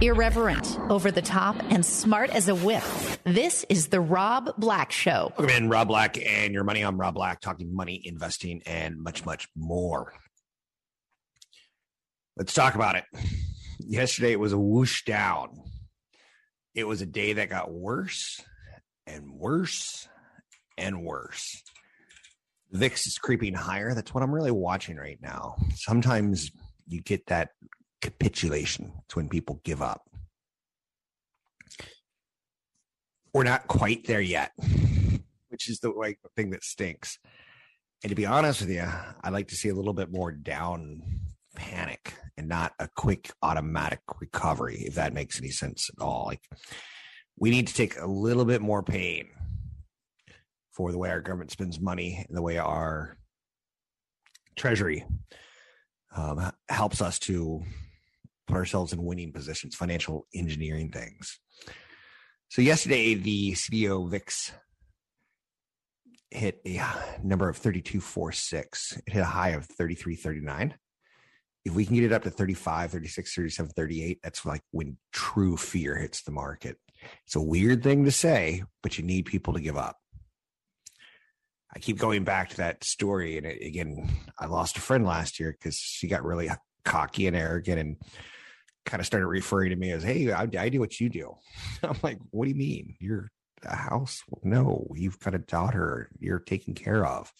Irreverent, over the top, and smart as a whip. This is the Rob Black Show. Welcome in, Rob Black, and your money. I'm Rob Black, talking money, investing, and much, much more. Let's talk about it. Yesterday, it was a whoosh down. It was a day that got worse and worse and worse. VIX is creeping higher. That's what I'm really watching right now. Sometimes you get that capitulation. It's when people give up. We're not quite there yet, which is the like thing that stinks. And to be honest with you, I'd like to see a little bit more down panic and not a quick automatic recovery, if that makes any sense at all. Like we need to take a little bit more pain for the way our government spends money and the way our treasury um, helps us to put ourselves in winning positions, financial engineering things. So yesterday, the CBOE VIX hit a number of 32.46. It hit a high of 33.39. If we can get it up to 35, 36, 37, 38, that's like when true fear hits the market. It's a weird thing to say, but you need people to give up. I keep going back to that story. And it, again, I lost a friend last year because she got really cocky and arrogant and kind of started referring to me as, Hey, I, I do what you do. I'm like, what do you mean? You're a house? No, you've got a daughter you're taking care of.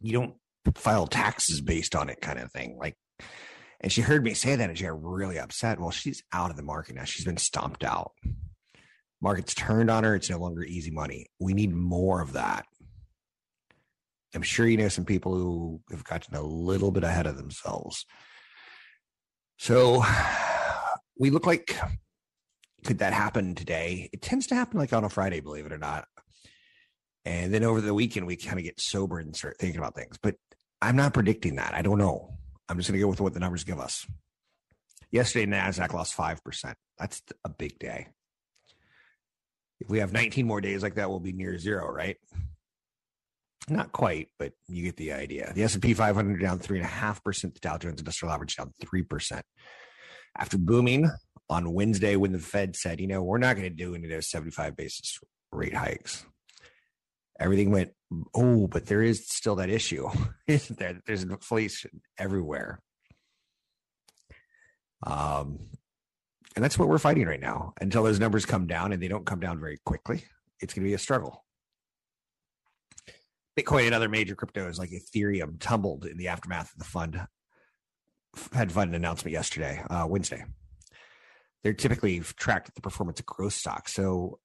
You don't file taxes based on it kind of thing. Like, and she heard me say that and she got really upset. Well, she's out of the market now. She's been stomped out. Market's turned on her. It's no longer easy money. We need more of that. I'm sure you know some people who have gotten a little bit ahead of themselves. So we look like could that happen today? It tends to happen like on a Friday, believe it or not. And then over the weekend, we kind of get sober and start thinking about things. But I'm not predicting that. I don't know. I'm just going to go with what the numbers give us. Yesterday, NASDAQ lost 5%. That's a big day. If we have 19 more days like that, we'll be near zero, right? Not quite, but you get the idea. The S&P 500 down 3.5%. The Dow Jones Industrial Average down 3%. After booming on Wednesday when the Fed said, you know, we're not going to do any of those 75 basis rate hikes. Everything went, oh, but there is still that issue, isn't there? There's inflation everywhere. Um, and that's what we're fighting right now. Until those numbers come down and they don't come down very quickly, it's going to be a struggle. Bitcoin and other major cryptos like Ethereum tumbled in the aftermath of the fund Fed fund announcement yesterday, uh, Wednesday. They're typically tracked the performance of growth stocks. So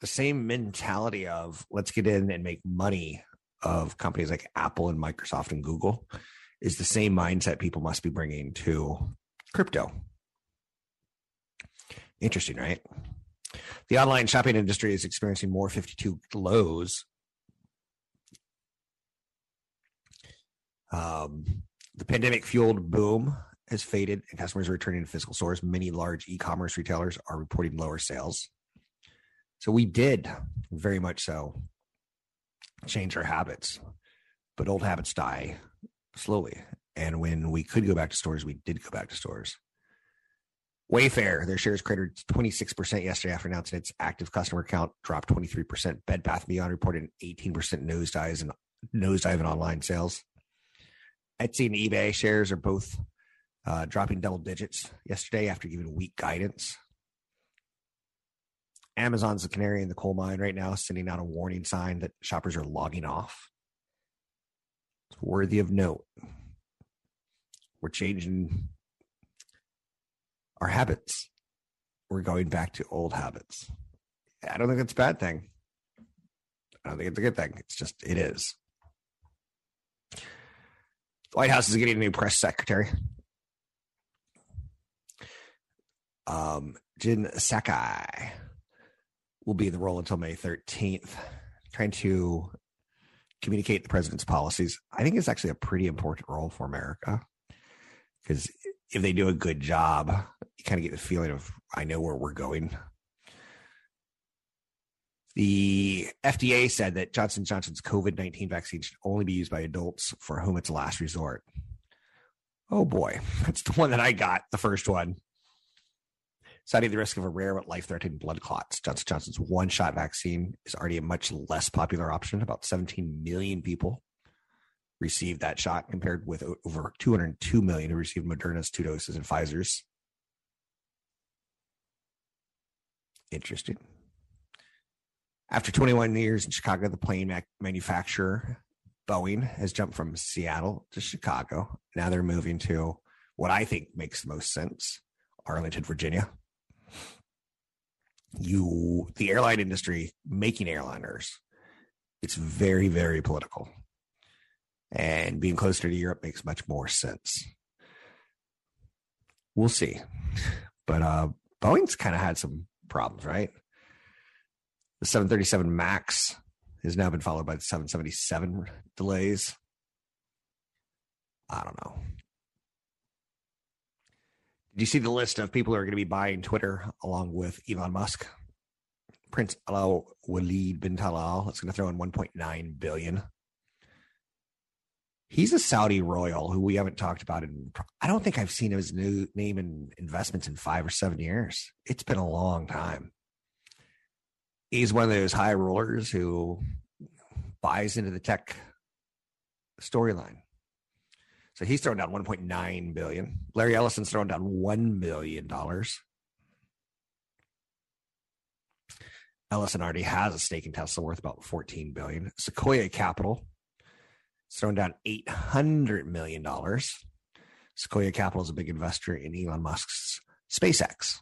the same mentality of let's get in and make money of companies like Apple and Microsoft and Google is the same mindset people must be bringing to crypto. Interesting, right? The online shopping industry is experiencing more 52 lows. Um, the pandemic fueled boom has faded and customers are returning to physical stores. Many large e commerce retailers are reporting lower sales. So we did very much so change our habits, but old habits die slowly. And when we could go back to stores, we did go back to stores. Wayfair, their shares cratered 26% yesterday after announcing its active customer count dropped 23%. Bed Bath Beyond reported an 18% nosedive in nosedive in online sales. Etsy and eBay shares are both uh, dropping double digits yesterday after giving weak guidance. Amazon's the canary in the coal mine right now, sending out a warning sign that shoppers are logging off. It's worthy of note. We're changing our habits. We're going back to old habits. I don't think it's a bad thing. I don't think it's a good thing. It's just, it is. White House is getting a new press secretary. Um, Jen Psaki will be in the role until May 13th, trying to communicate the president's policies. I think it's actually a pretty important role for America because if they do a good job, you kind of get the feeling of I know where we're going. The FDA said that Johnson Johnson's COVID 19 vaccine should only be used by adults for whom it's a last resort. Oh boy, that's the one that I got, the first one. Citing the risk of a rare but life threatening blood clots, Johnson Johnson's one shot vaccine is already a much less popular option. About 17 million people received that shot compared with over 202 million who received Moderna's two doses and Pfizer's. Interesting. After 21 years in Chicago, the plane manufacturer Boeing has jumped from Seattle to Chicago. Now they're moving to what I think makes the most sense Arlington, Virginia. You, the airline industry, making airliners, it's very, very political. And being closer to Europe makes much more sense. We'll see. But uh, Boeing's kind of had some problems, right? The 737 MAX has now been followed by the 777 delays. I don't know. Did you see the list of people who are going to be buying Twitter along with Elon Musk? Prince Alaa Walid bin Talal is going to throw in 1.9 billion. He's a Saudi royal who we haven't talked about in. I don't think I've seen his new name in investments in five or seven years. It's been a long time he's one of those high rollers who buys into the tech storyline. So he's thrown down 1.9 billion. Larry Ellison's thrown down one million dollars. Ellison already has a stake in Tesla worth about 14 billion. Sequoia Capital has thrown down 800 million dollars. Sequoia Capital is a big investor in Elon Musk's SpaceX.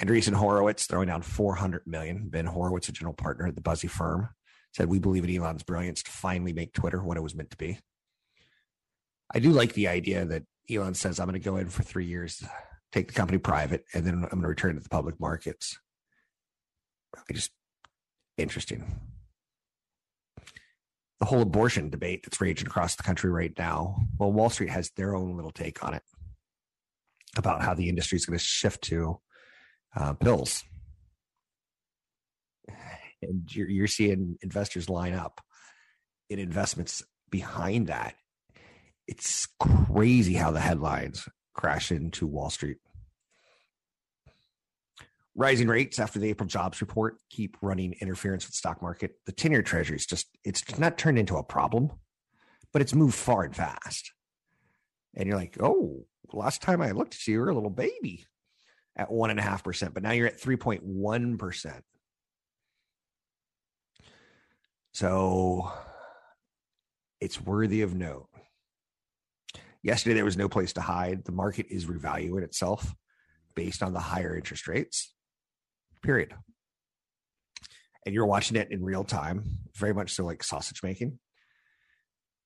Andreessen Horowitz throwing down 400 million. Ben Horowitz, a general partner at the Buzzy firm, said, We believe in Elon's brilliance to finally make Twitter what it was meant to be. I do like the idea that Elon says, I'm going to go in for three years, take the company private, and then I'm going to return to the public markets. I just interesting. The whole abortion debate that's raging across the country right now. Well, Wall Street has their own little take on it about how the industry is going to shift to uh, pills. And you're, you're seeing investors line up in investments behind that. It's crazy how the headlines crash into Wall Street. Rising rates after the April jobs report keep running interference with stock market. The 10 year treasury is just, it's not turned into a problem, but it's moved far and fast. And you're like, oh, last time I looked at you, you were a little baby at one and a half percent, but now you're at 3.1 percent. So it's worthy of note. Yesterday, there was no place to hide. The market is revaluing itself based on the higher interest rates, period. And you're watching it in real time, very much so like sausage making.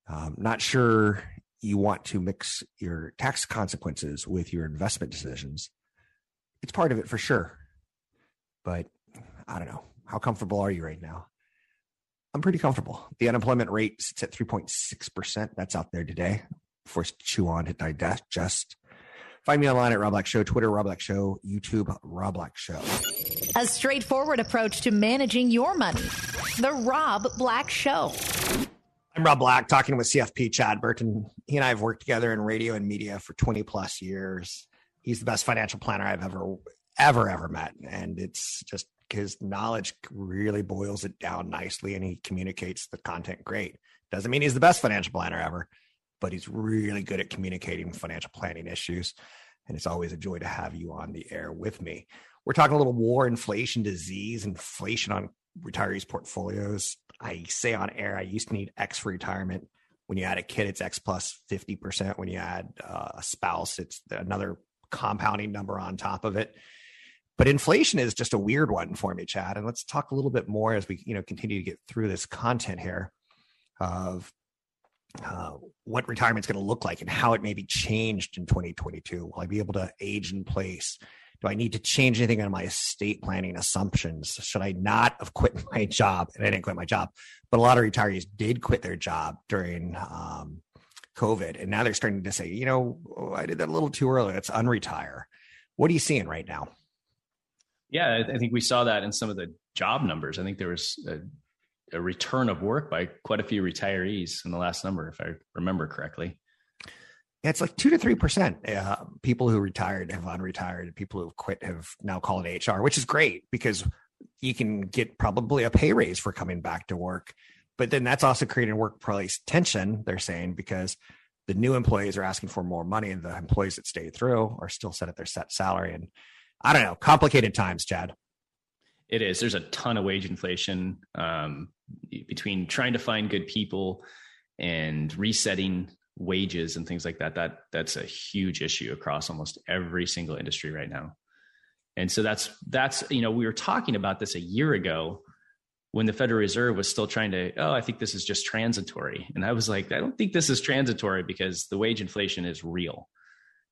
Um, not sure you want to mix your tax consequences with your investment decisions it's part of it for sure. But I don't know. How comfortable are you right now? I'm pretty comfortable. The unemployment rate sits at 3.6%. That's out there today. Forced to chew on to digest. Find me online at Rob Black Show, Twitter, Rob Black Show, YouTube, Rob Black Show. A straightforward approach to managing your money. The Rob Black Show. I'm Rob Black, talking with CFP Chad Burton. He and I have worked together in radio and media for 20 plus years he's the best financial planner I've ever ever ever met, and it's just his knowledge really boils it down nicely, and he communicates the content great. Doesn't mean he's the best financial planner ever, but he's really good at communicating financial planning issues. And it's always a joy to have you on the air with me. We're talking a little war, inflation, disease, inflation on retirees' portfolios. I say on air, I used to need X for retirement. When you add a kid, it's X plus 50%. When you add uh, a spouse, it's another compounding number on top of it. But inflation is just a weird one for me, Chad. And let's talk a little bit more as we, you know, continue to get through this content here of uh, what retirement is going to look like and how it may be changed in 2022. Will I be able to age in place? Do I need to change anything on my estate planning assumptions? Should I not have quit my job? And I didn't quit my job, but a lot of retirees did quit their job during um, COVID, and now they're starting to say, you know, oh, I did that a little too early. Let's unretire. What are you seeing right now? Yeah, I think we saw that in some of the job numbers. I think there was a, a return of work by quite a few retirees in the last number, if I remember correctly. Yeah, it's like two to three percent. Uh, people who retired have unretired. People who have quit have now called HR, which is great because you can get probably a pay raise for coming back to work. But then that's also creating workplace tension. They're saying because the new employees are asking for more money, and the employees that stayed through are still set at their set salary. And I don't know, complicated times, Chad. It is. There's a ton of wage inflation um, between trying to find good people and resetting wages and things like that. That that's a huge issue across almost every single industry right now. And so that's that's you know we were talking about this a year ago when the Federal Reserve was still trying to oh I think this is just transitory. And I was like I don't think this is transitory because the wage inflation is real.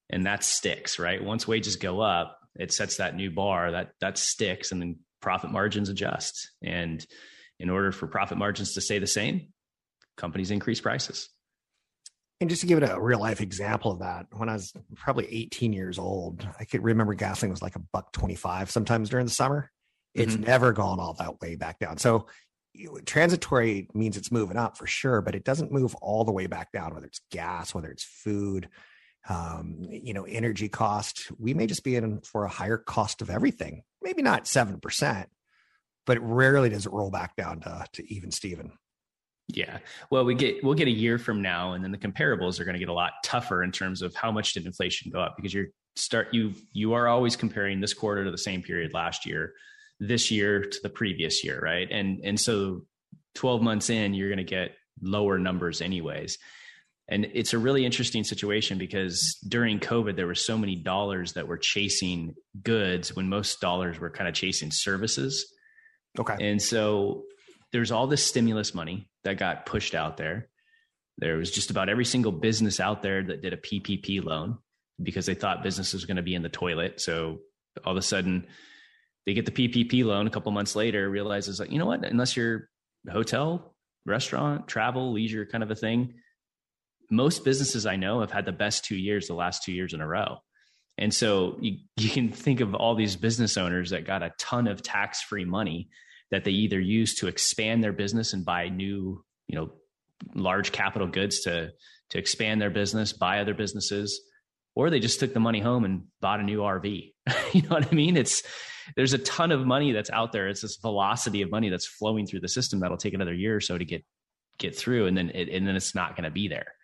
And that sticks right? Once wages go up it sets that new bar that that sticks and then profit margins adjust. And in order for profit margins to stay the same companies increase prices. And just to give it a real life example of that when i was probably 18 years old i could remember gasoline was like a buck 25 sometimes during the summer it's mm-hmm. never gone all that way back down so transitory means it's moving up for sure but it doesn't move all the way back down whether it's gas whether it's food um, you know, energy cost. We may just be in for a higher cost of everything. Maybe not seven percent, but it rarely does it roll back down to, to even Steven. Yeah. Well, we get we'll get a year from now, and then the comparables are going to get a lot tougher in terms of how much did inflation go up because you're start you you are always comparing this quarter to the same period last year, this year to the previous year, right? And and so 12 months in, you're going to get lower numbers anyways. And it's a really interesting situation because during COVID, there were so many dollars that were chasing goods when most dollars were kind of chasing services. Okay. And so there's all this stimulus money that got pushed out there. There was just about every single business out there that did a PPP loan because they thought business was going to be in the toilet. So all of a sudden, they get the PPP loan a couple months later, realizes like, you know what, unless you're hotel, restaurant, travel, leisure kind of a thing, most businesses I know have had the best two years, the last two years in a row. And so you, you can think of all these business owners that got a ton of tax free money that they either use to expand their business and buy new, you know, large capital goods to, to expand their business, buy other businesses, or they just took the money home and bought a new RV. you know what I mean? It's, there's a ton of money that's out there. It's this velocity of money that's flowing through the system that'll take another year or so to get, get through. And then it, and then it's not going to be there.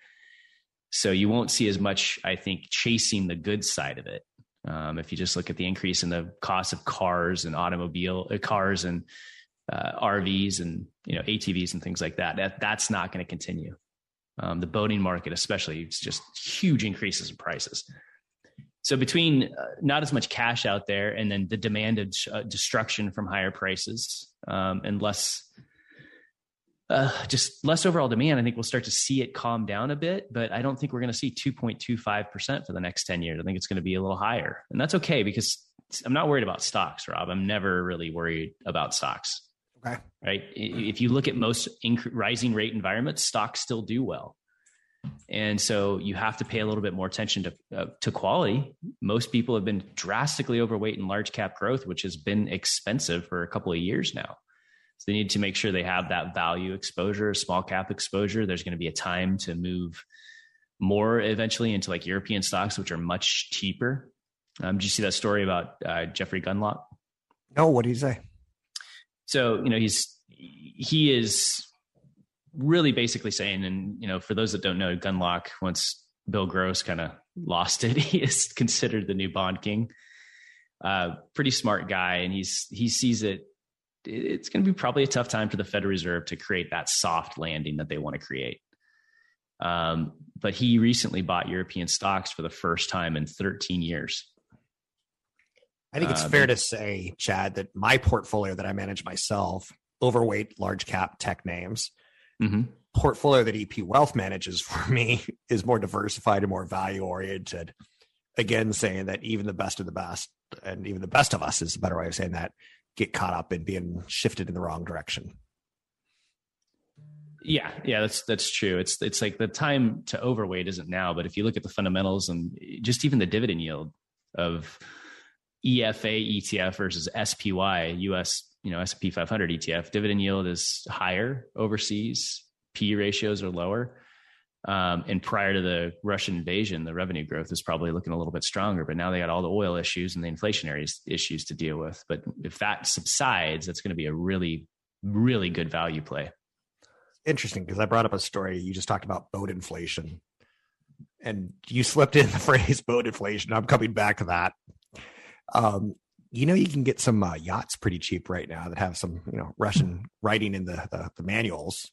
So you won't see as much, I think, chasing the good side of it. Um, if you just look at the increase in the cost of cars and automobile uh, cars and uh, RVs and you know ATVs and things like that, that that's not going to continue. Um, the boating market, especially, it's just huge increases in prices. So between uh, not as much cash out there and then the demand of uh, destruction from higher prices um, and less uh, just less overall demand, I think we'll start to see it calm down a bit, but I don't think we're going to see 2.25% for the next 10 years. I think it's going to be a little higher. And that's okay because I'm not worried about stocks, Rob. I'm never really worried about stocks. Okay. Right. If you look at most inc- rising rate environments, stocks still do well. And so you have to pay a little bit more attention to uh, to quality. Most people have been drastically overweight in large cap growth, which has been expensive for a couple of years now. So they need to make sure they have that value exposure, small cap exposure. There's going to be a time to move more eventually into like European stocks, which are much cheaper. Um, did you see that story about uh, Jeffrey Gundlach? No, what did he say? So you know he's he is really basically saying, and you know, for those that don't know, Gundlach once Bill Gross kind of lost it, he is considered the new Bond King. Uh, pretty smart guy, and he's he sees it it's going to be probably a tough time for the Federal Reserve to create that soft landing that they want to create. Um, but he recently bought European stocks for the first time in 13 years. I think it's uh, fair to say, Chad, that my portfolio that I manage myself, overweight large cap tech names, mm-hmm. portfolio that EP Wealth manages for me is more diversified and more value oriented. again saying that even the best of the best and even the best of us is a better way of saying that get caught up in being shifted in the wrong direction. Yeah, yeah, that's that's true. It's it's like the time to overweight isn't now, but if you look at the fundamentals and just even the dividend yield of EFA ETF versus SPY US, you know, S&P 500 ETF, dividend yield is higher overseas, P ratios are lower. Um, and prior to the Russian invasion, the revenue growth is probably looking a little bit stronger. But now they got all the oil issues and the inflationary issues to deal with. But if that subsides, that's going to be a really, really good value play. Interesting because I brought up a story. You just talked about boat inflation, and you slipped in the phrase boat inflation. I'm coming back to that. Um, you know, you can get some uh, yachts pretty cheap right now that have some, you know, Russian writing in the, the, the manuals.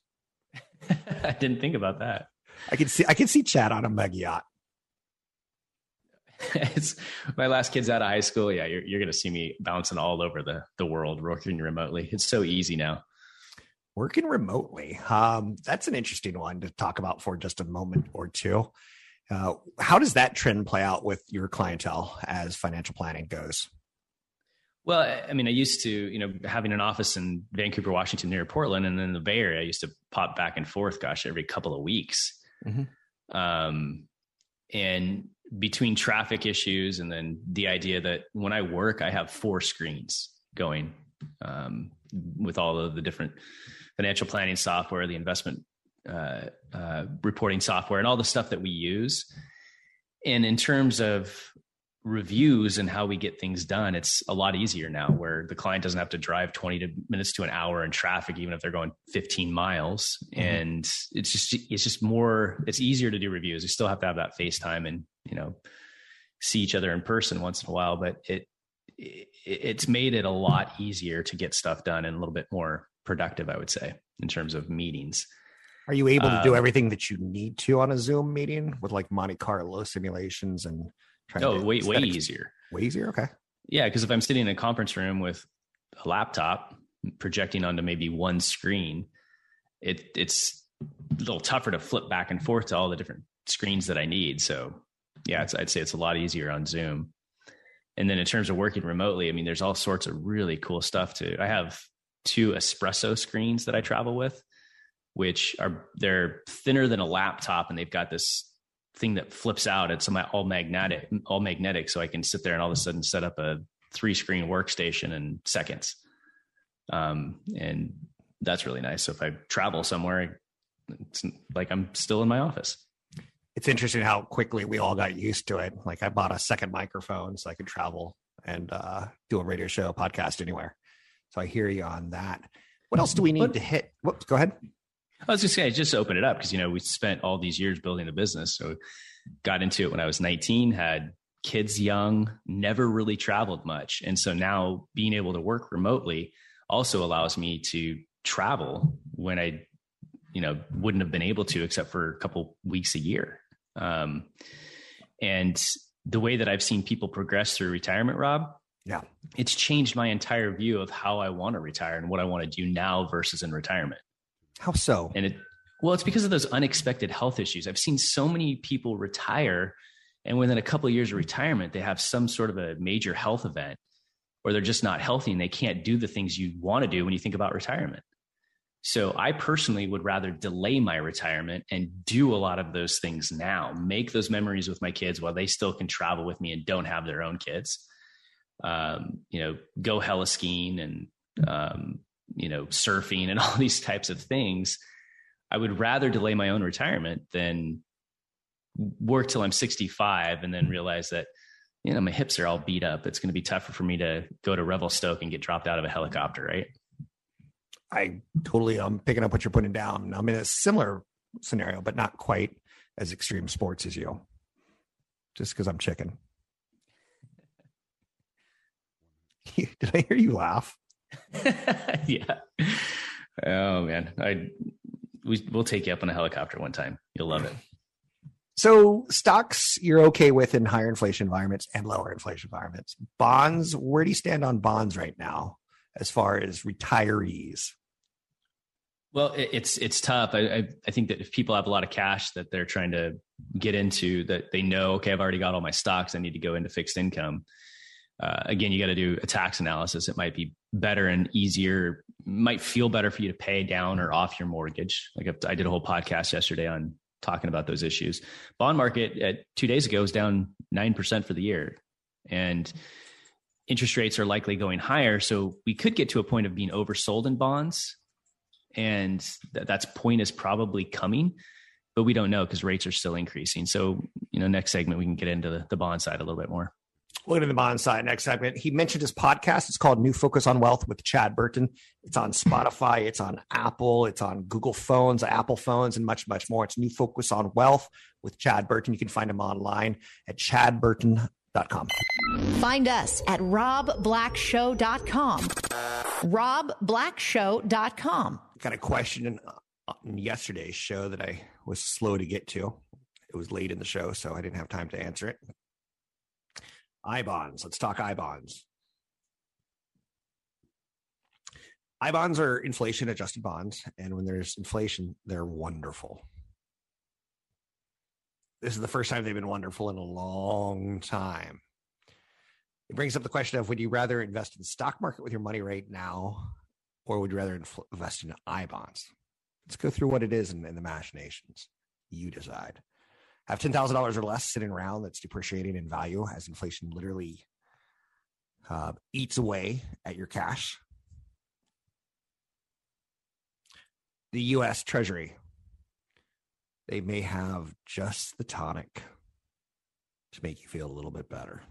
I didn't think about that. I can see I can see Chad on a mega yacht. it's my last kid's out of high school. Yeah, you're you're gonna see me bouncing all over the the world working remotely. It's so easy now. Working remotely. Um, that's an interesting one to talk about for just a moment or two. Uh, how does that trend play out with your clientele as financial planning goes? Well, I mean, I used to, you know, having an office in Vancouver, Washington, near Portland, and then the Bay Area. I used to pop back and forth, gosh, every couple of weeks. Mm-hmm. Um, and between traffic issues and then the idea that when I work, I have four screens going um, with all of the different financial planning software, the investment uh, uh, reporting software, and all the stuff that we use. And in terms of reviews and how we get things done, it's a lot easier now where the client doesn't have to drive 20 to minutes to an hour in traffic, even if they're going 15 miles. Mm-hmm. And it's just, it's just more, it's easier to do reviews. You still have to have that FaceTime and, you know, see each other in person once in a while, but it, it it's made it a lot easier to get stuff done and a little bit more productive, I would say, in terms of meetings. Are you able to do um, everything that you need to on a Zoom meeting with like Monte Carlo simulations and Trying oh, way way easier. Way easier. Okay. Yeah, because if I'm sitting in a conference room with a laptop projecting onto maybe one screen, it it's a little tougher to flip back and forth to all the different screens that I need. So yeah, I'd say it's a lot easier on Zoom. And then in terms of working remotely, I mean, there's all sorts of really cool stuff too. I have two espresso screens that I travel with, which are they're thinner than a laptop, and they've got this thing that flips out. It's all magnetic, all magnetic. So I can sit there and all of a sudden set up a three screen workstation in seconds. Um, and that's really nice. So if I travel somewhere, it's like I'm still in my office. It's interesting how quickly we all got used to it. Like I bought a second microphone so I could travel and uh, do a radio show, podcast anywhere. So I hear you on that. What else do we need to hit? Whoops, go ahead. I was just saying, just open it up because you know we spent all these years building the business. So got into it when I was 19, had kids young, never really traveled much, and so now being able to work remotely also allows me to travel when I, you know, wouldn't have been able to except for a couple weeks a year. Um, and the way that I've seen people progress through retirement, Rob, yeah, it's changed my entire view of how I want to retire and what I want to do now versus in retirement. How so? And it, well, it's because of those unexpected health issues. I've seen so many people retire, and within a couple of years of retirement, they have some sort of a major health event, or they're just not healthy and they can't do the things you want to do when you think about retirement. So I personally would rather delay my retirement and do a lot of those things now, make those memories with my kids while they still can travel with me and don't have their own kids. Um, you know, go heli skiing and um, you know, surfing and all these types of things, I would rather delay my own retirement than work till I'm 65 and then realize that, you know, my hips are all beat up. It's going to be tougher for me to go to Revelstoke and get dropped out of a helicopter, right? I totally i'm picking up what you're putting down. I'm in a similar scenario, but not quite as extreme sports as you. Just because I'm chicken. Did I hear you laugh? yeah. Oh man, I we we'll take you up on a helicopter one time. You'll love it. So stocks you're okay with in higher inflation environments and lower inflation environments. Bonds, where do you stand on bonds right now as far as retirees? Well, it's it's tough. I, I, I think that if people have a lot of cash that they're trying to get into, that they know, okay, I've already got all my stocks. I need to go into fixed income. Uh, again, you got to do a tax analysis. It might be better and easier. Might feel better for you to pay down or off your mortgage. Like I did a whole podcast yesterday on talking about those issues. Bond market at two days ago was down nine percent for the year, and interest rates are likely going higher. So we could get to a point of being oversold in bonds and th- that's point is probably coming but we don't know because rates are still increasing so you know next segment we can get into the, the bond side a little bit more Looking at the bond side next segment. He mentioned his podcast. It's called New Focus on Wealth with Chad Burton. It's on Spotify, it's on Apple, it's on Google phones, Apple phones, and much, much more. It's New Focus on Wealth with Chad Burton. You can find him online at chadburton.com. Find us at robblackshow.com. robblackshow.com. got a question in, in yesterday's show that I was slow to get to. It was late in the show, so I didn't have time to answer it. I bonds. Let's talk I bonds. I bonds are inflation adjusted bonds, and when there's inflation, they're wonderful. This is the first time they've been wonderful in a long time. It brings up the question of would you rather invest in the stock market with your money right now, or would you rather infl- invest in I bonds? Let's go through what it is and, the machinations. You decide. Have ten thousand dollars or less sitting around that's depreciating in value as inflation literally uh, eats away at your cash. The U.S. Treasury, they may have just the tonic to make you feel a little bit better.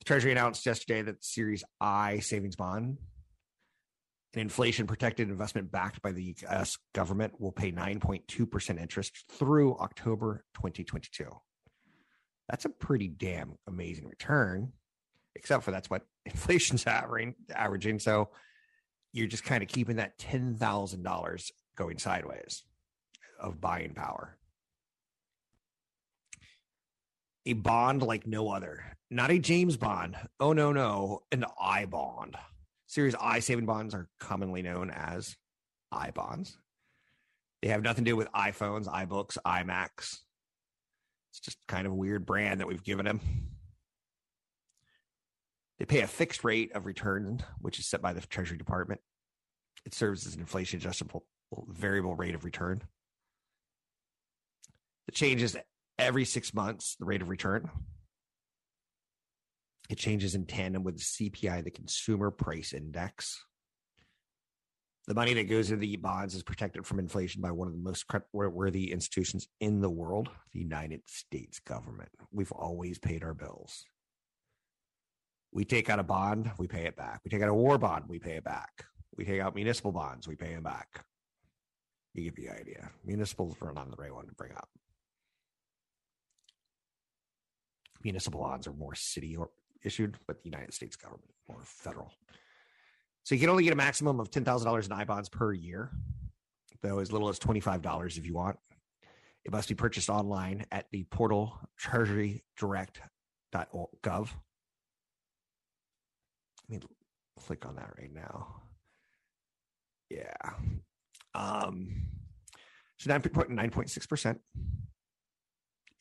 The Treasury announced yesterday that Series I savings bond, an inflation protected investment backed by the US government, will pay 9.2% interest through October 2022. That's a pretty damn amazing return, except for that's what inflation's averaging. So you're just kind of keeping that $10,000 going sideways of buying power. A bond like no other, not a James Bond. Oh, no, no, an I bond. Series I saving bonds are commonly known as I bonds. They have nothing to do with iPhones, iBooks, iMacs. It's just kind of a weird brand that we've given them. They pay a fixed rate of return, which is set by the Treasury Department. It serves as an inflation adjustable variable rate of return. It changes every six months, the rate of return. It changes in tandem with the CPI, the Consumer Price Index. The money that goes into the bonds is protected from inflation by one of the most credit worthy institutions in the world, the United States government. We've always paid our bills. We take out a bond, we pay it back. We take out a war bond, we pay it back. We take out municipal bonds, we pay them back. You get the idea. Municipals are not the right one to bring up. Municipal bonds are more city or issued, but the United States government or federal. So you can only get a maximum of ten thousand dollars in I bonds per year, though as little as twenty five dollars if you want. It must be purchased online at the portal treasurydirect.gov. Let me click on that right now. Yeah. Um, so 9.6%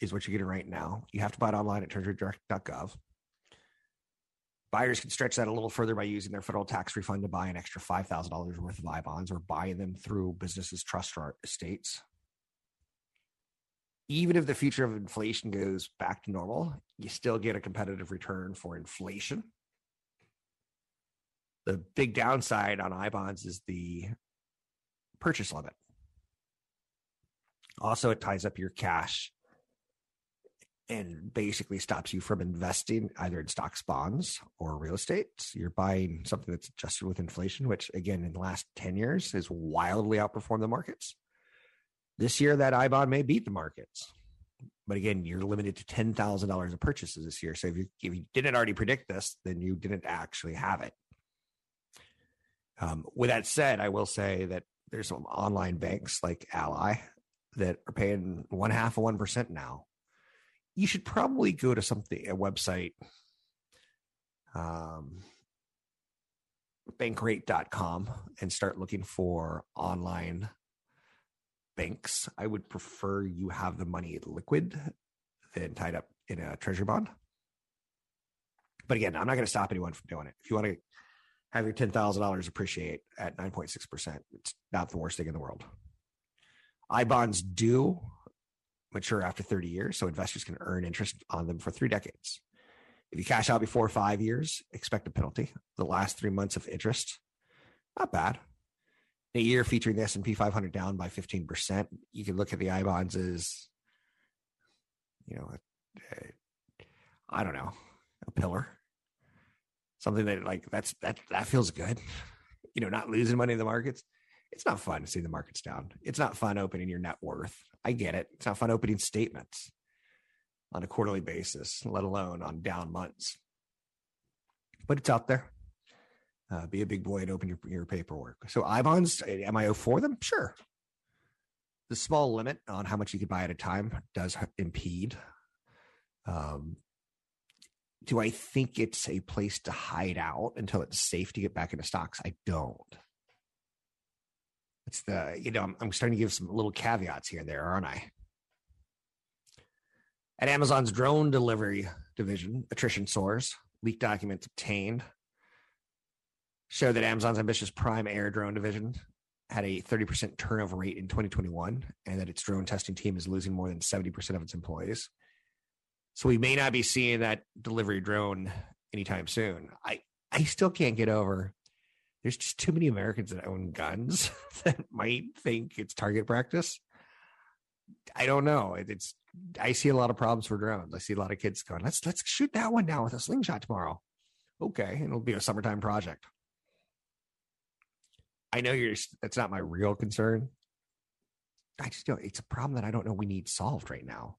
is what you're getting right now. You have to buy it online at treasurydirect.gov. Buyers can stretch that a little further by using their federal tax refund to buy an extra $5,000 worth of I bonds or buy them through businesses, trust, or estates. Even if the future of inflation goes back to normal, you still get a competitive return for inflation. The big downside on I bonds is the purchase limit. Also, it ties up your cash and basically stops you from investing either in stocks, bonds, or real estate. You're buying something that's adjusted with inflation, which again in the last 10 years has wildly outperformed the markets. This year, that I may beat the markets. But again, you're limited to $10,000 of purchases this year. So if you, if you didn't already predict this, then you didn't actually have it. Um, with that said, I will say that there's some online banks like Ally that are paying one half of 1% now you should probably go to something a website um bankrate.com and start looking for online banks. I would prefer you have the money liquid than tied up in a treasury bond. But again, I'm not going to stop anyone from doing it. If you want to have your $10,000 appreciate at 9.6%, it's not the worst thing in the world. I bonds do mature after 30 years, so investors can earn interest on them for three decades. If you cash out before five years, expect a penalty. The last three months of interest, not bad. In a year featuring the S&P 500 down by 15%, you can look at the I bonds as, you know, I don't know, a pillar, something that like that's that that feels good. You know, not losing money in the markets. It's not fun to see the markets down. It's not fun opening your net worth. I get it. It's not fun opening statements on a quarterly basis, let alone on down months. But it's out there. Uh, be a big boy and open your, your paperwork. So I bonds, am I for them? Sure. The small limit on how much you could buy at a time does impede. Um, do I think it's a place to hide out until it's safe to get back into stocks? I don't. It's the, you know, I'm, I'm starting to give some little caveats here and there, aren't I? At Amazon's drone delivery division, attrition soars, leaked documents obtained show that Amazon's ambitious Prime Air drone division had a 30% turnover rate in 2021 and that its drone testing team is losing more than 70% of its employees. So we may not be seeing that delivery drone anytime soon. I, I still can't get over there's just too many Americans that own guns that might think it's target practice. I don't know. It's I see a lot of problems for drones. I see a lot of kids going, let's let's shoot that one down with a slingshot tomorrow. Okay, it'll be a summertime project. I know you're that's not my real concern. I just don't it's a problem that I don't know we need solved right now.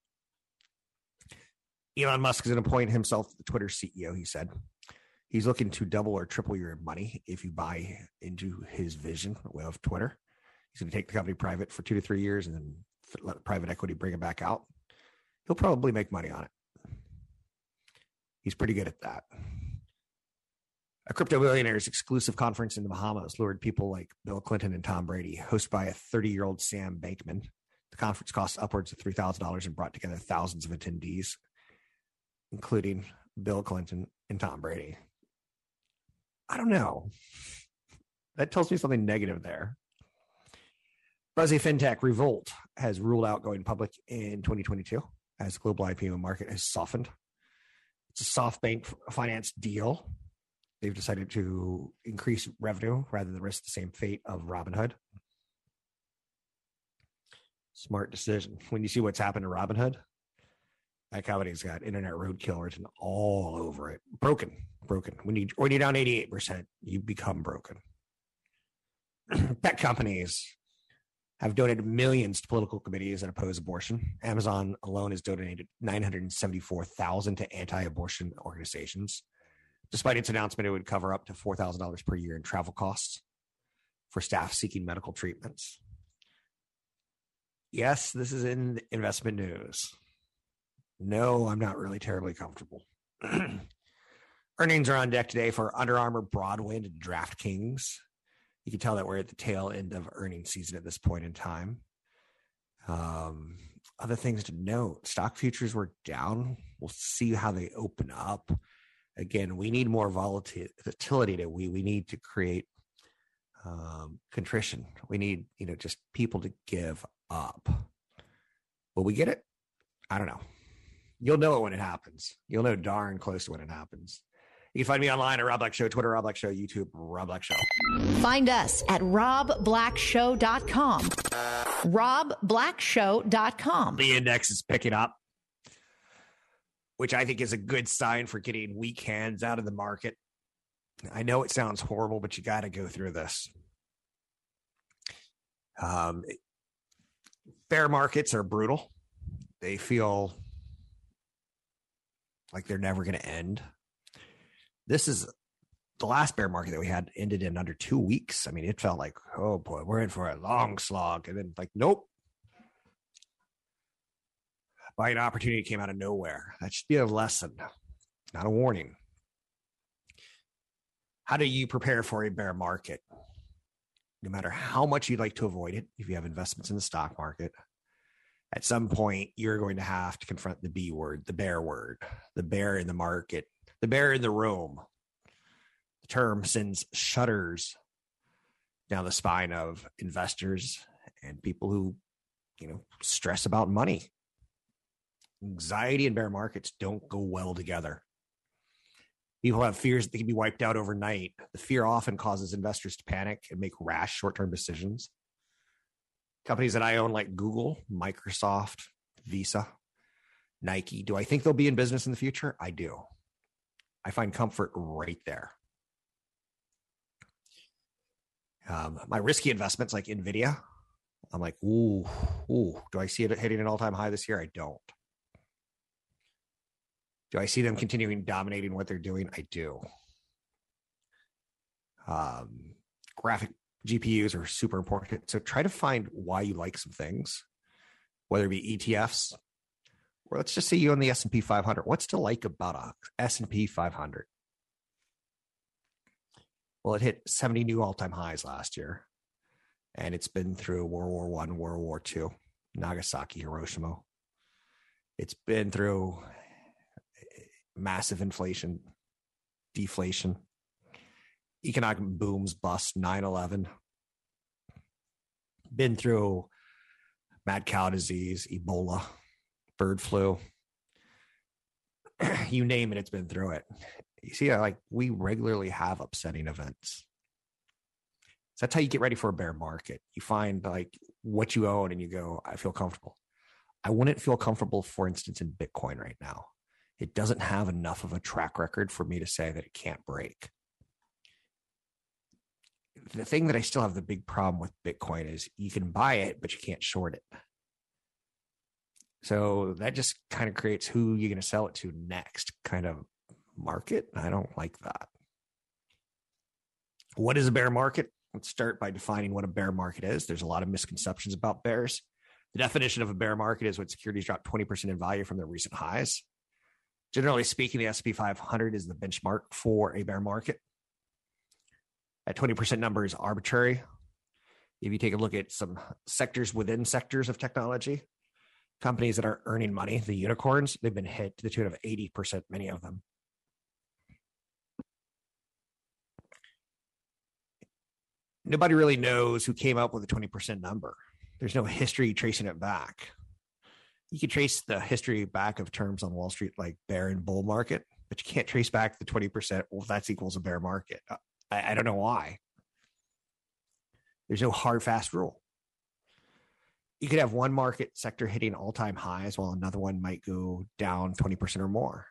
Elon Musk is going to appoint himself the Twitter CEO, he said. He's looking to double or triple your money if you buy into his vision of Twitter. He's going to take the company private for two to three years and then let private equity bring it back out he'll probably make money on it. He's pretty good at that. A crypto billionaires exclusive conference in the Bahamas lured people like Bill Clinton and Tom Brady, hosted by a 30 year old Sam Bankman. The conference cost upwards of $3,000 and brought together thousands of attendees, including Bill Clinton and Tom Brady. I don't know. That tells me something negative there. Buzzy FinTech Revolut has ruled out going public in 2022 as the global IPO market has softened. It's a SoftBank finance deal. They've decided to increase revenue rather than risk the same fate of Robinhood. Smart decision. When you see what's happened to Robinhood, that company's got internet roadkill written all over it. Broken, broken. When you when you're down 88%, you become broken. Tech companies have donated millions to political committees that oppose abortion. Amazon alone has donated 974,000 to anti-abortion organizations, despite its announcement it would cover up to $4,000 per year in travel costs for staff seeking medical treatments. Yes, this is in investment news. No, I'm not really terribly comfortable. Earnings are on deck today for Under Armour, Broadwind, and DraftKings you can tell that we're at the tail end of earnings season at this point in time. Um, other things to note stock futures were down. We'll see how they open up. Again, we need more volatility we we need to create um, contrition. We need you know just people to give up. Will we get it? I don't know. You'll know it when it happens. You'll know darn close to when it happens. You can find me online at Rob Black Show, Twitter, Rob Black Show, YouTube, Rob Black Show. Find us at robblackshow.com. robblackshow.com. The index is picking up, which I think is a good sign for getting weak hands out of the market. I know it sounds horrible, but you got to go through this. Um, bear markets are brutal. They feel like they're never going to end this is the last bear market that we had ended in under two weeks. I mean, it felt like, oh boy, we're in for a long slog. And then, like, nope. Buying opportunity came out of nowhere. That should be a lesson, not a warning. How do you prepare for a bear market? No matter how much you'd like to avoid it, if you have investments in the stock market, at some point you're going to have to confront the B word, the bear word, the bear in the market, the bear in the room. The term sends shudders down the spine of investors and people who, you know, stress about money. Anxiety and bear markets don't go well together. People have fears that they can be wiped out overnight. The fear often causes investors to panic and make rash short term decisions. Companies that I own, like Google, Microsoft, Visa, Nike, do I think they'll be in business in the future? I do. I find comfort right there. Um, my risky investments like Nvidia, I'm like, ooh, ooh, do I see it hitting an all time high this year? I don't. Do I see them continuing dominating what they're doing? I do. Um, graphic GPUs are super important. So try to find why you like some things, whether it be ETFs or let's just say you own the S&P 500. What's to like about S&P 500? Well, it hit 70 new all-time highs last year. And it's been through World War One, World War Two, Nagasaki, Hiroshima. It's been through eh, massive inflation, deflation, economic booms, bust, 9 11. Been through mad cow disease, Ebola, bird flu. you name it, it's been through it. You see, uh, like we regularly have upsetting events. So that's how you get ready for a bear market. You find like what you own and you go, I feel comfortable. I wouldn't feel comfortable, for instance, in Bitcoin right now it doesn't have enough of a track record for me to say that it can't break. The thing that I still have the big problem with Bitcoin is you can buy it, but you can't short it. So that just kind of creates who you're going to sell it to next kind of market. I don't like that. What is a bear market? Let's start by defining what a bear market is. There's a lot of misconceptions about bears. The definition of a bear market is when securities drop 20% in value from their recent highs. Generally speaking, the S&P 500 is the benchmark for a bear market. That 20% number is arbitrary. If you take a look at some sectors within sectors of technology, companies that are earning money, the unicorns, they've been hit to the tune of 80%, many of them. Nobody really knows who came up with the 20% number. There's no history tracing it back you can trace the history back of terms on Wall Street like bear and bull market, but you can't trace back the 20%. Well, that's equals a bear market. I, I don't know why. There's no hard, fast rule. You could have one market sector hitting all time highs while another one might go down 20% or more.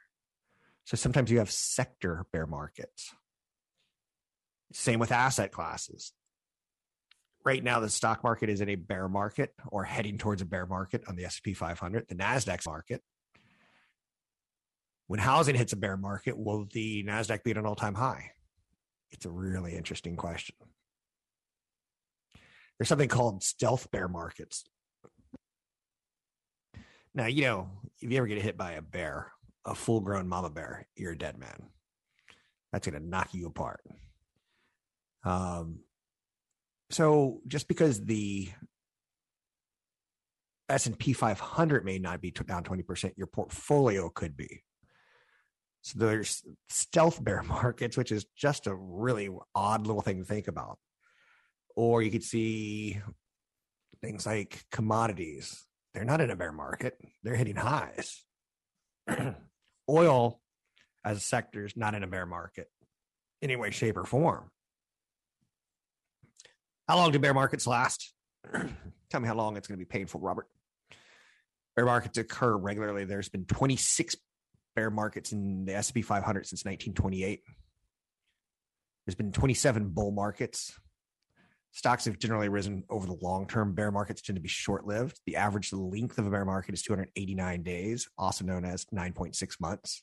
So sometimes you have sector bear markets. Same with asset classes right now the stock market is in a bear market or heading towards a bear market on the S&P 500, the Nasdaq market. When housing hits a bear market, will the Nasdaq be at an all-time high? It's a really interesting question. There's something called stealth bear markets. Now, you know, if you ever get hit by a bear, a full-grown mama bear, you're a dead man. That's going to knock you apart. Um, so just because the S&P 500 may not be down 20%, your portfolio could be. So there's stealth bear markets, which is just a really odd little thing to think about. Or you could see things like commodities. They're not in a bear market. They're hitting highs. Oil as a sector is not in a bear market in any way, shape, or form. How long do bear markets last? Tell me how long it's going to be painful, Robert. Bear markets occur regularly. There's been 26 bear markets in the S&P 500 since 1928. There's been 27 bull markets. Stocks have generally risen over the long term. Bear markets tend to be short lived. The average length of a bear market is 289 days, also known as 9.6 months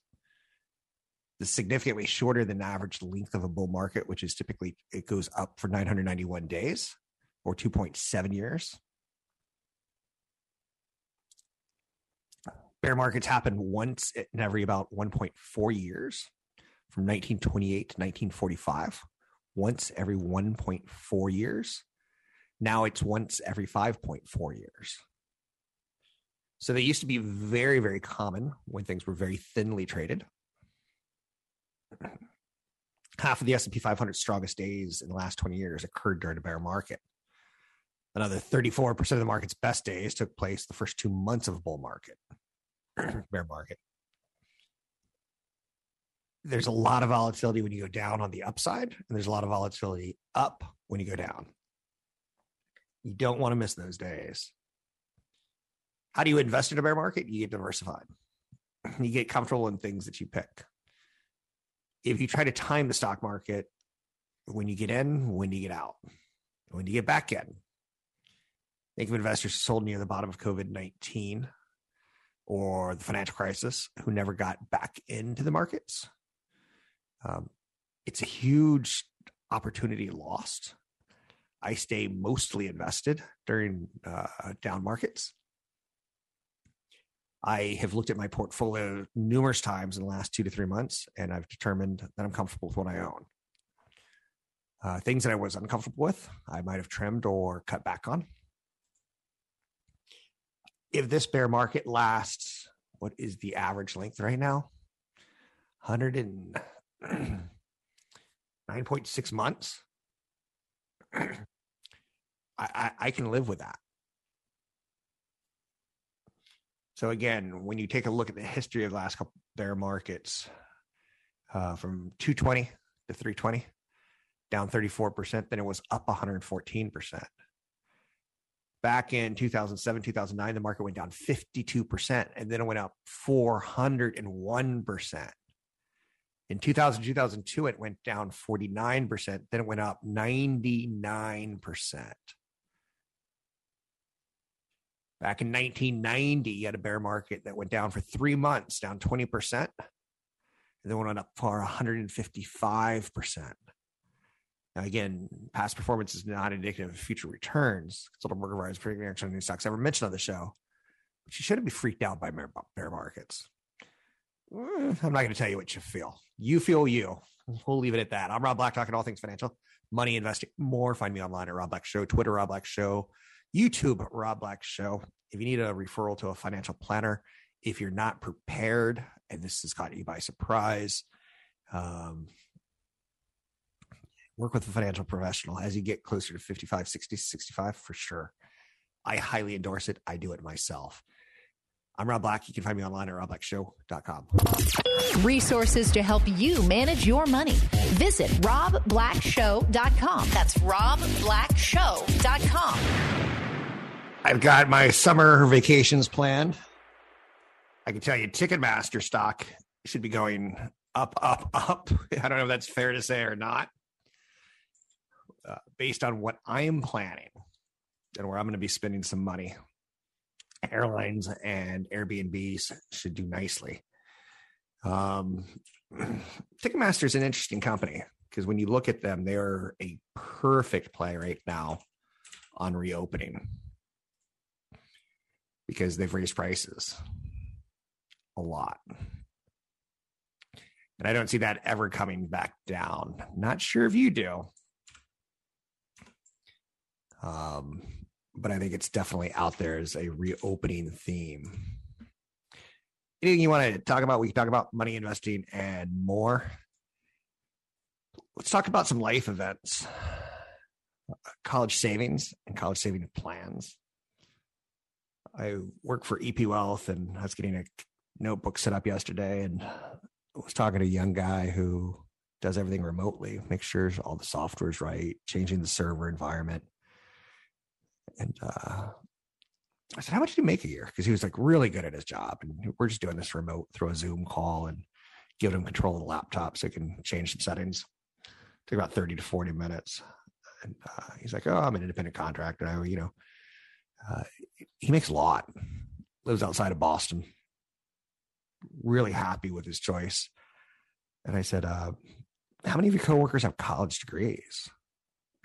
the significantly shorter than average length of a bull market, which is typically it goes up for 991 days or 2.7 years. Bear markets happen once in every about 1.4 years, from 1928 to 1945, once every 1.4 years. Now it's once every 5.4 years. So they used to be very, very common when things were very thinly traded. Half of the S&P 500 strongest days in the last 20 years occurred during a bear market. Another 34% of the market's best days took place the first two months of a bull market, bear market. There's a lot of volatility when you go down on the upside, and there's a lot of volatility up when you go down. You don't want to miss those days. How do you invest in a bear market? You get diversified. You get comfortable in things that you pick. If you try to time the stock market, when you get in, when you get out, when you get back in, think of investors sold near the bottom of COVID 19 or the financial crisis who never got back into the markets. Um, it's a huge opportunity lost. I stay mostly invested during uh, down markets. I have looked at my portfolio numerous times in the last two to three months, and I've determined that I'm comfortable with what I own. Uh, things that I was uncomfortable with, I might have trimmed or cut back on. If this bear market lasts, what is the average length right now? 109.6 months. I, I, I can live with that. So again, when you take a look at the history of the last couple bear markets, uh, from 220 to 320, down 34%, then it was up 114%. Back in 2007, 2009, the market went down 52%, and then it went up 401%. In 2000, 2002, it went down 49%, then it went up 99%. Back in 1990, you had a bear market that went down for three months, down 20%, and then went up for 155%. Now, again, past performance is not indicative of future returns. Consultant Morgan Rise predicting action on new stocks ever mentioned on the show, but you shouldn't be freaked out by bear markets. I'm not going to tell you what you feel. You feel you. We'll leave it at that. I'm Rob Black, talking all things financial, money, investing, more. Find me online at Rob Black Show, Twitter, Rob Black Show, YouTube, Rob Black Show. If you need a referral to a financial planner, if you're not prepared and this has caught you by surprise, um, work with a financial professional as you get closer to 55, 60, 65 for sure. I highly endorse it. I do it myself. I'm Rob Black. You can find me online at robblackshow.com. Resources to help you manage your money. Visit robblackshow.com. That's robblackshow.com. I've got my summer vacations planned. I can tell you Ticketmaster stock should be going up, up, up. I don't know if that's fair to say or not. Uh, based on what I am planning and where I'm going to be spending some money, airlines and Airbnbs should do nicely. Um, Ticketmaster is an interesting company because when you look at them, they're a perfect play right now on reopening because they've raised prices a lot. And I don't see that ever coming back down. Not sure if you do. Um, but I think it's definitely out there as a reopening theme. Anything you want to talk about? We can talk about money investing and more. Let's talk about some life events, college savings and college saving plans. I work for EP Wealth and I was getting a notebook set up yesterday and I was talking to a young guy who does everything remotely, makes sure all the software is right, changing the server environment. And uh, I said, How much do you make a year? Because he was like really good at his job. And we're just doing this remote through a Zoom call and giving him control of the laptop so he can change some settings. Took about 30 to 40 minutes. And uh, he's like, Oh, I'm an independent contractor. I, you know, uh, he makes a lot, lives outside of Boston. Really happy with his choice. And I said, uh, How many of your coworkers have college degrees?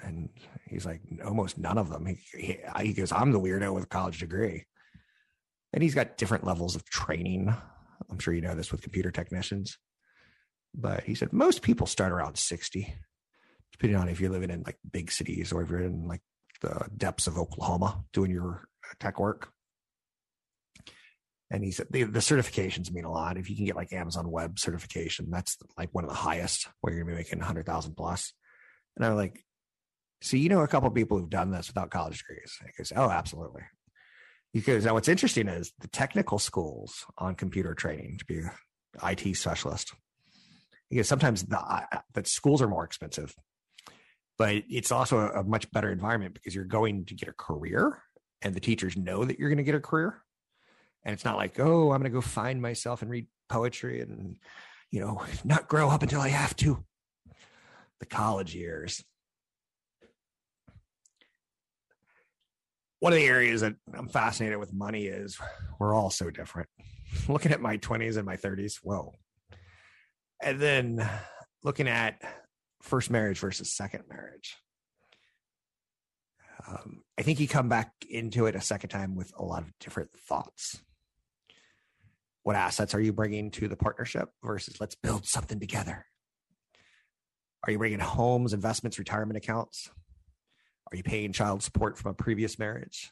And he's like, Almost none of them. He, he, he goes, I'm the weirdo with a college degree. And he's got different levels of training. I'm sure you know this with computer technicians. but he said most people start around 60, depending on if you're living in like big cities or if you're in like the depths of Oklahoma doing your tech work. And he said the, the certifications mean a lot. If you can get like Amazon Web certification, that's like one of the highest where you're gonna be making 100,000 plus. And I'm like, so you know a couple people who've done this without college degrees. He goes, oh, absolutely. Because now what's interesting is the technical schools on computer training to be an IT specialist. Because sometimes the, the schools are more expensive, but it's also a, a much better environment because you're going to get a career and the teachers know that you're going to get a career. And it's not like, oh, I'm going to go find myself and read poetry and, you know, not grow up until I have to. The college years. One of the areas that I'm fascinated with money is we're all so different. Looking at my 20s and my 30s, whoa. And then looking at first marriage versus second marriage. Um, I think you come back into it a second time with a lot of different thoughts. What assets are you bringing to the partnership versus let's build something together? Are you bringing homes, investments, retirement accounts? Are you paying child support from a previous marriage?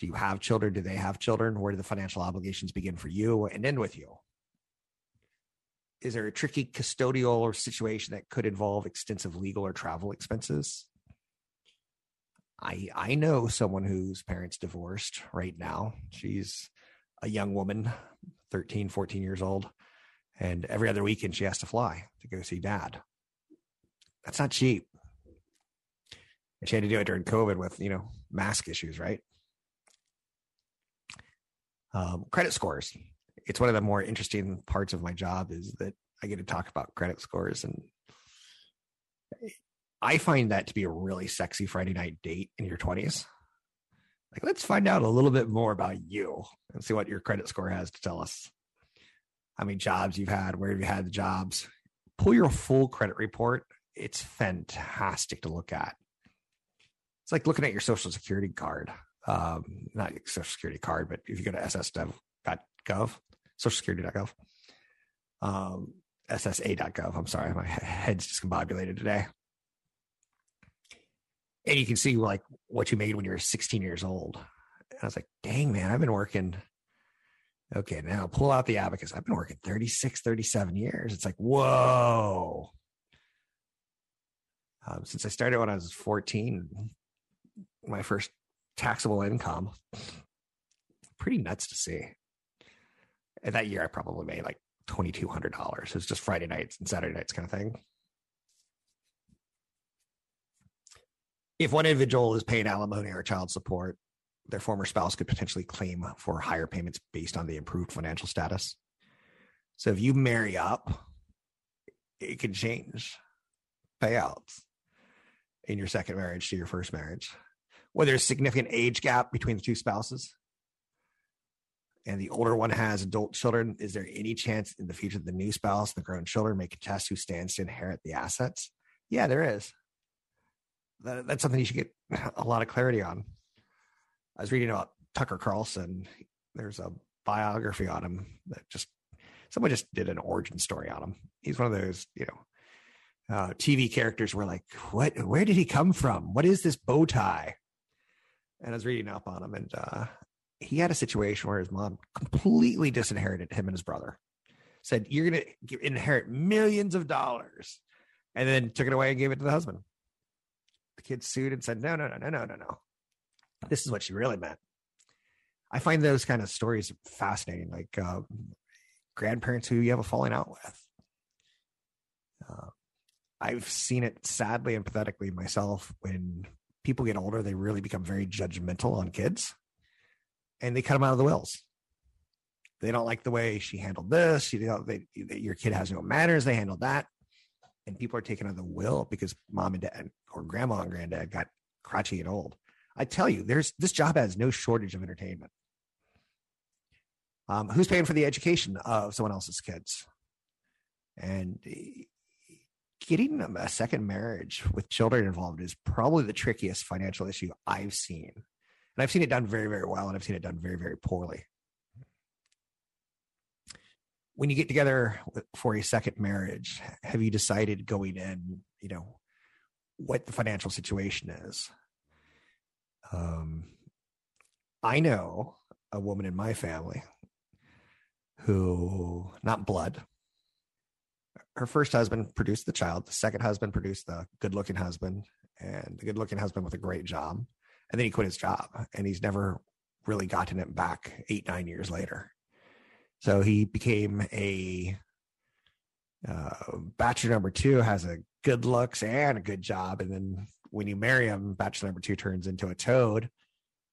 Do you have children? Do they have children? Where do the financial obligations begin for you and end with you? Is there a tricky custodial or situation that could involve extensive legal or travel expenses? I I know someone whose parents divorced right now. She's a young woman, 13, 14 years old, and every other weekend she has to fly to go see dad. That's not cheap. And she had to do it during COVID with, you know, mask issues, right? Um, credit scores. It's one of the more interesting parts of my job is that I get to talk about credit scores and I find that to be a really sexy Friday night date in your 20s. Like, let's find out a little bit more about you and see what your credit score has to tell us. How many jobs you've had, where have you had the jobs? Pull your full credit report. It's fantastic to look at. It's like looking at your social security card. Um, not your social security card, but if you go to ss.gov, socialsecurity.gov, um, ssa.gov. I'm sorry, my head's discombobulated today and you can see like what you made when you were 16 years old. And I was like, dang, man, I've been working. Okay, now pull out the abacus. I've been working 36, 37 years. It's like, whoa. Um, since I started when I was 14, my first taxable income, pretty nuts to see. And that year, I probably made like $2,200. It was just Friday nights and Saturday nights kind of thing. if one individual is paying alimony or child support, their former spouse could potentially claim for higher payments based on the improved financial status. So if you marry up, it can change payouts in your second marriage to your first marriage. Whether there's significant age gap between the two spouses and the older one has adult children, is there any chance in the future that the new spouse, the grown children, may contest who stands to inherit the assets? Yeah, there is that, that's something you should get a lot of clarity on. I was reading about Tucker Carlson. There's a biography on him that just someone just did an origin story on him. He's one of those, you know, uh, TV characters where like, what, where did he come from? What is this bow tie? And I was reading up on him and, uh, he had a situation where his mom completely disinherited him and his brother said, you're going to inherit millions of dollars and then took it away and gave it to the husband the kid sued and said, no, no, no, no, no, no, no. This is what she really meant. I find those kind of stories fascinating, like uh, grandparents who you have a falling out with. Uh, I've seen it sadly and pathetically myself when people get older, they really become very judgmental on kids and they cut them out of the wills. They don't like the way she handled this. You know, they, your kid has no manners. They handled that and people are taking on the will because mom and dad or grandma and granddad got crotchety and old. I tell you, there's this job has no shortage of entertainment. Um, who's paying for the education of someone else's kids? And getting a second marriage with children involved is probably the trickiest financial issue I've seen. And I've seen it done very, very well, and I've seen it done very, very poorly. when you get together for a second marriage, have you decided going in, you know, what the financial situation is? Um, I know a woman in my family who, not blood, her first husband produced the child, the second husband produced the good looking husband, and the good looking husband with a great job. And then he quit his job and he's never really gotten it back eight, nine years later. So he became a uh, bachelor number two, has a good looks and a good job. And then when you marry him, bachelor number two turns into a toad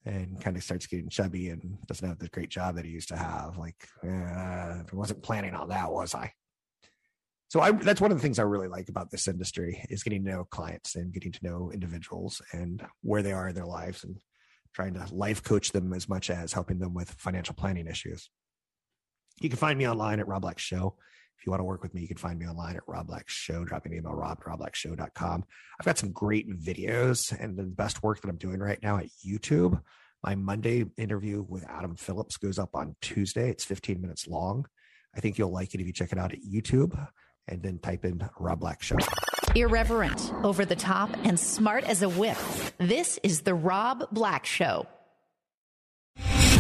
and kind of starts getting chubby and doesn't have the great job that he used to have. Like, uh, I wasn't planning on that, was I? So I, that's one of the things I really like about this industry is getting to know clients and getting to know individuals and where they are in their lives and trying to life coach them as much as helping them with financial planning issues. You can find me online at Rob Black Show. If you want to work with me, you can find me online at Rob Black Show. Drop me an email, rob robblackshow.com. I've got some great videos and the best work that I'm doing right now at YouTube. My Monday interview with Adam Phillips goes up on Tuesday. It's 15 minutes long. I think you'll like it if you check it out at YouTube and then type in Rob Black Show. Irreverent, over the top, and smart as a whip. This is The Rob Black Show.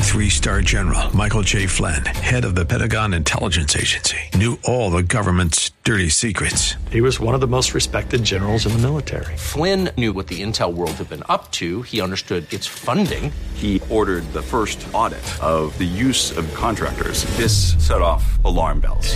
Three star general Michael J. Flynn, head of the Pentagon Intelligence Agency, knew all the government's dirty secrets. He was one of the most respected generals in the military. Flynn knew what the intel world had been up to. He understood its funding. He ordered the first audit of the use of contractors. This set off alarm bells.